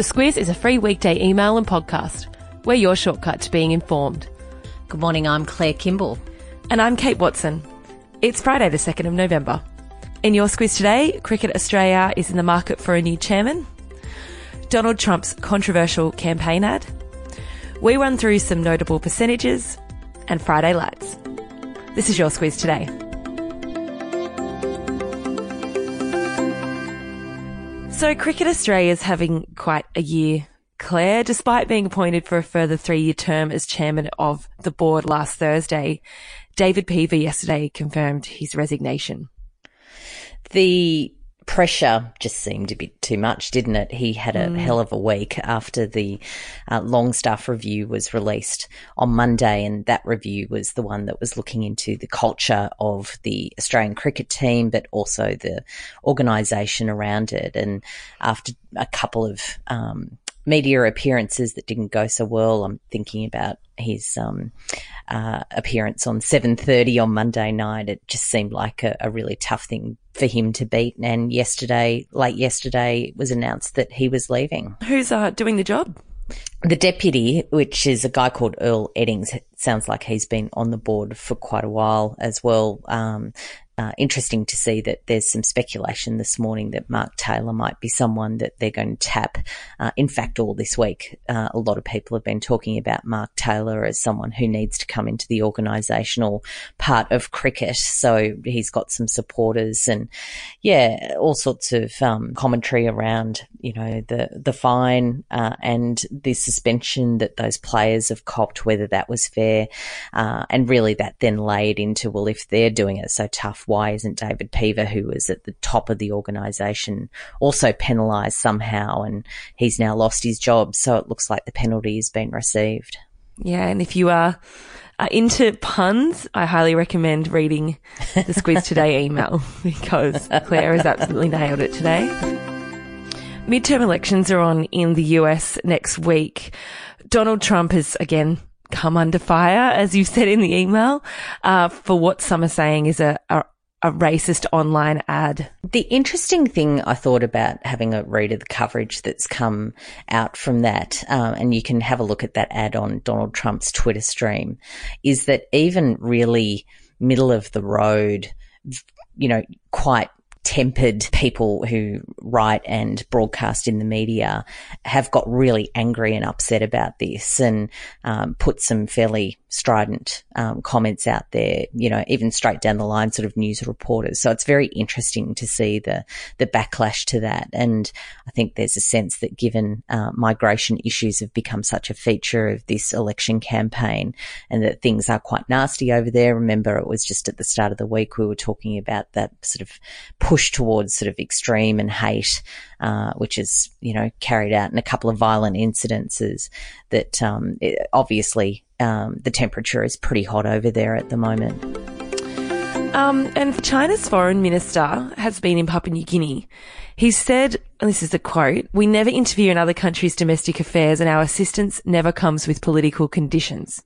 The Squiz is a free weekday email and podcast. We're your shortcut to being informed. Good morning, I'm Claire Kimball. And I'm Kate Watson. It's Friday, the 2nd of November. In your Squiz today, Cricket Australia is in the market for a new chairman. Donald Trump's controversial campaign ad. We run through some notable percentages and Friday Lites. This is your Squiz today. So, Cricket Australia is having quite a year, Claire. Despite being appointed for a further three year term as chairman of the board last Thursday, David Peever yesterday confirmed his resignation. The pressure just seemed a bit too much, didn't it? He had a mm. hell of a week after the uh, Longstaff review was released on Monday, and that review was the one that was looking into the culture of the Australian cricket team, but also the organisation around it. And after a couple of um, media appearances that didn't go so well. I'm thinking about his um, uh, appearance on 7:30 on Monday night. It just seemed like a, a, really tough thing for him to beat. And yesterday, late yesterday, it was announced that he was leaving. Who's uh, doing the job? The deputy, which is a guy called Earl Eddings, sounds like he's been on the board for quite a while as well. Um, uh, interesting to see that there's some speculation this morning that Mark Taylor might be someone that they're going to tap. Uh, in fact, all this week, uh, a lot of people have been talking about Mark Taylor as someone who needs to come into the organisational part of cricket. So he's got some supporters and yeah, all sorts of um, commentary around you know the the fine uh, and the suspension that those players have copped, whether that was fair, uh, and really that then laid into well, if they're doing it so tough why isn't David Peever, who was at the top of the organisation, also penalised somehow? And he's now lost his job. So it looks like the penalty has been received. Yeah. And if you are, are into puns, I highly recommend reading the Squiz Today email because Claire has absolutely nailed it today. Midterm elections are on in the US next week. Donald Trump has again come under fire, as you said in the email, uh, for what some are saying is a, a, a racist online ad. The interesting thing I thought about having a read of the coverage that's come out from that, um, and you can have a look at that ad on Donald Trump's Twitter stream, is that even really middle of the road, you know, quite tempered people who write and broadcast in the media have got really angry and upset about this and um, put some fairly strident um, comments out there, you know, even straight down the line sort of news reporters. So it's very interesting to see the, the backlash to that. And I think there's a sense that given uh, migration issues have become such a feature of this election campaign and that things are quite nasty over there. Remember, it was just at the start of the week we were talking about that sort of push towards sort of extreme and hate, uh, which is, you know, carried out in a couple of violent incidences that um, obviously um, the temperature is pretty hot over there at the moment. Um, and China's foreign minister has been in Papua New Guinea. He said, and this is the quote, we never interfere in other countries' domestic affairs and our assistance never comes with political conditions.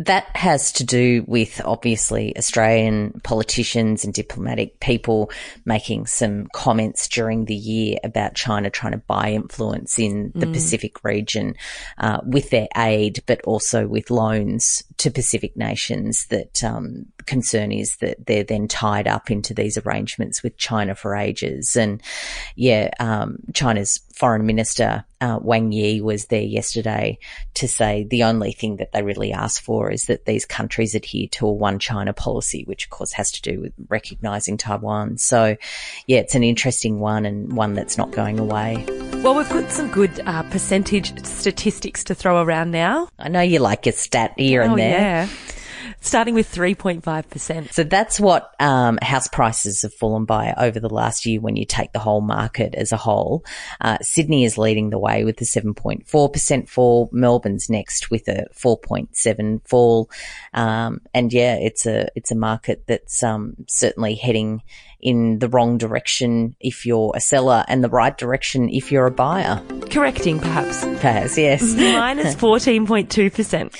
That has to do with obviously Australian politicians and diplomatic people making some comments during the year about China trying to buy influence in the mm. Pacific region uh, with their aid, but also with loans to Pacific nations. That um, concern is that they're then tied up into these arrangements with China for ages. And yeah, um, China's foreign minister uh, Wang Yi was there yesterday to say the only thing that they really ask for is that these countries adhere to a one China policy, which of course has to do with recognizing Taiwan. So yeah, it's an interesting one and one that's not going away. Well, we've got some good uh, percentage statistics to throw around now. I know you like a stat here oh, and there. Yeah starting with 3.5%. So that's what um, house prices have fallen by over the last year when you take the whole market as a whole. Uh, Sydney is leading the way with a 7.4% fall. Melbourne's next with a 4.7 fall. Um, and yeah, it's a, it's a market that's um, certainly heading in the wrong direction if you're a seller and the right direction if you're a buyer. Correcting perhaps. Perhaps, yes. Minus 14.2%.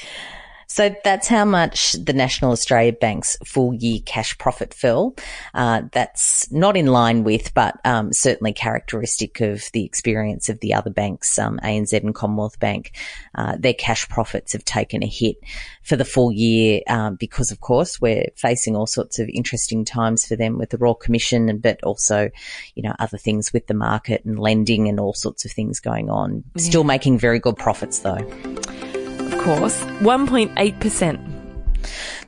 So that's how much the National Australia Bank's full year cash profit fell. Uh, that's not in line with, but um, certainly characteristic of the experience of the other banks, um, ANZ and Commonwealth Bank. Uh, their cash profits have taken a hit for the full year um, because, of course, we're facing all sorts of interesting times for them with the Royal Commission, and but also, you know, other things with the market and lending and all sorts of things going on. Yeah. Still making very good profits though course, 1.8%.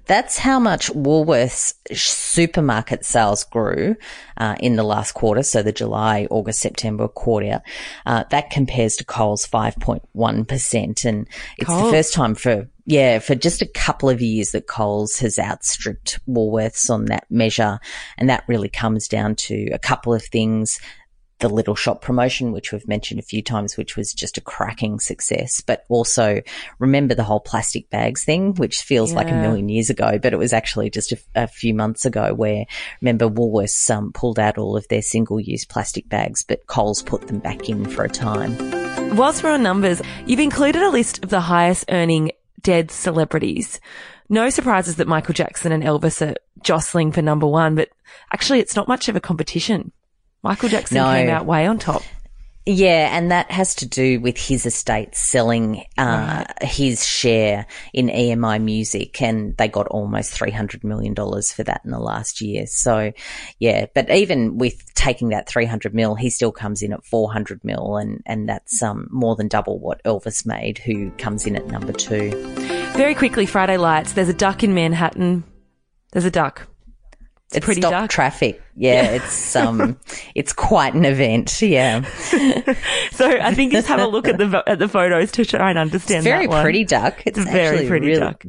That's how much Woolworths supermarket sales grew uh, in the last quarter, so the July, August, September quarter. Uh, that compares to Coles 5.1%. And it's Coles. the first time for, yeah, for just a couple of years that Coles has outstripped Woolworths on that measure. And that really comes down to a couple of things the little shop promotion, which we've mentioned a few times, which was just a cracking success. But also remember the whole plastic bags thing, which feels yeah. like a million years ago, but it was actually just a, a few months ago where remember Woolworths um, pulled out all of their single use plastic bags, but Coles put them back in for a time. Whilst we're on numbers, you've included a list of the highest earning dead celebrities. No surprises that Michael Jackson and Elvis are jostling for number one, but actually it's not much of a competition. Michael Jackson no. came out way on top. Yeah, and that has to do with his estate selling uh, right. his share in EMI Music, and they got almost three hundred million dollars for that in the last year. So, yeah, but even with taking that three hundred mil, he still comes in at four hundred mil, and and that's um, more than double what Elvis made, who comes in at number two. Very quickly, Friday Lites. There's a duck in Manhattan. There's a duck. It's, pretty dark. traffic. Yeah, it's um, it's quite an event. Yeah. so I think just have a look at the at the photos to try and understand. It's very pretty duck. It's, it's very pretty really, duck.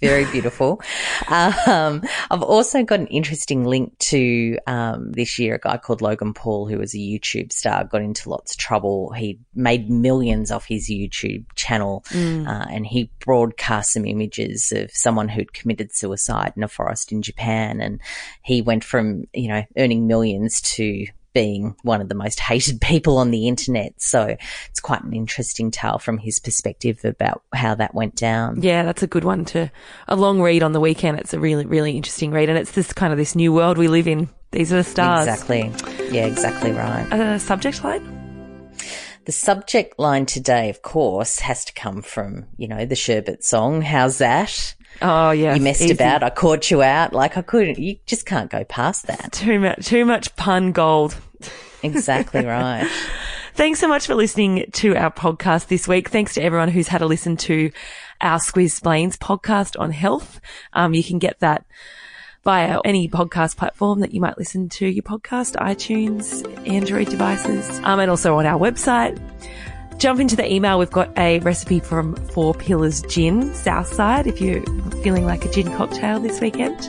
Very beautiful. um, I've also got an interesting link to um, this year. A guy called Logan Paul, who was a YouTube star, got into lots of trouble. He made millions off his YouTube channel, mm. uh, and he broadcast some images of someone who'd committed suicide in a forest in Japan, and he went from you know earning millions to being one of the most hated people on the internet. So it's quite an interesting tale from his perspective about how that went down. Yeah, that's a good one to a long read on the weekend. It's a really, really interesting read. And it's this kind of this new world we live in. These are the stars. Exactly. Yeah, exactly right. A subject line? The subject line today, of course, has to come from, you know, the Sherbet song. Howzat? Oh yeah, you messed easy. about. I caught you out. Like I couldn't. You just can't go past that. Too much. Too much pun gold. Exactly right. Thanks so much for listening to our podcast this week. Thanks to everyone who's had a listen to our Squiz Explains podcast on health. Um, you can get that via any podcast platform that you might listen to your podcast, iTunes, Android devices, um, and also on our website jump into the email. We've got a recipe from Four Pillars Gin, Southside, if you're feeling like a gin cocktail this weekend.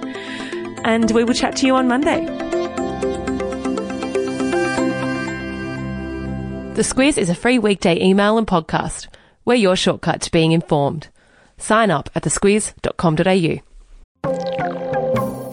And we will chat to you on Monday. The Squiz is a free weekday email and podcast. We're your shortcut to being informed. Sign up at thesquiz.com.au.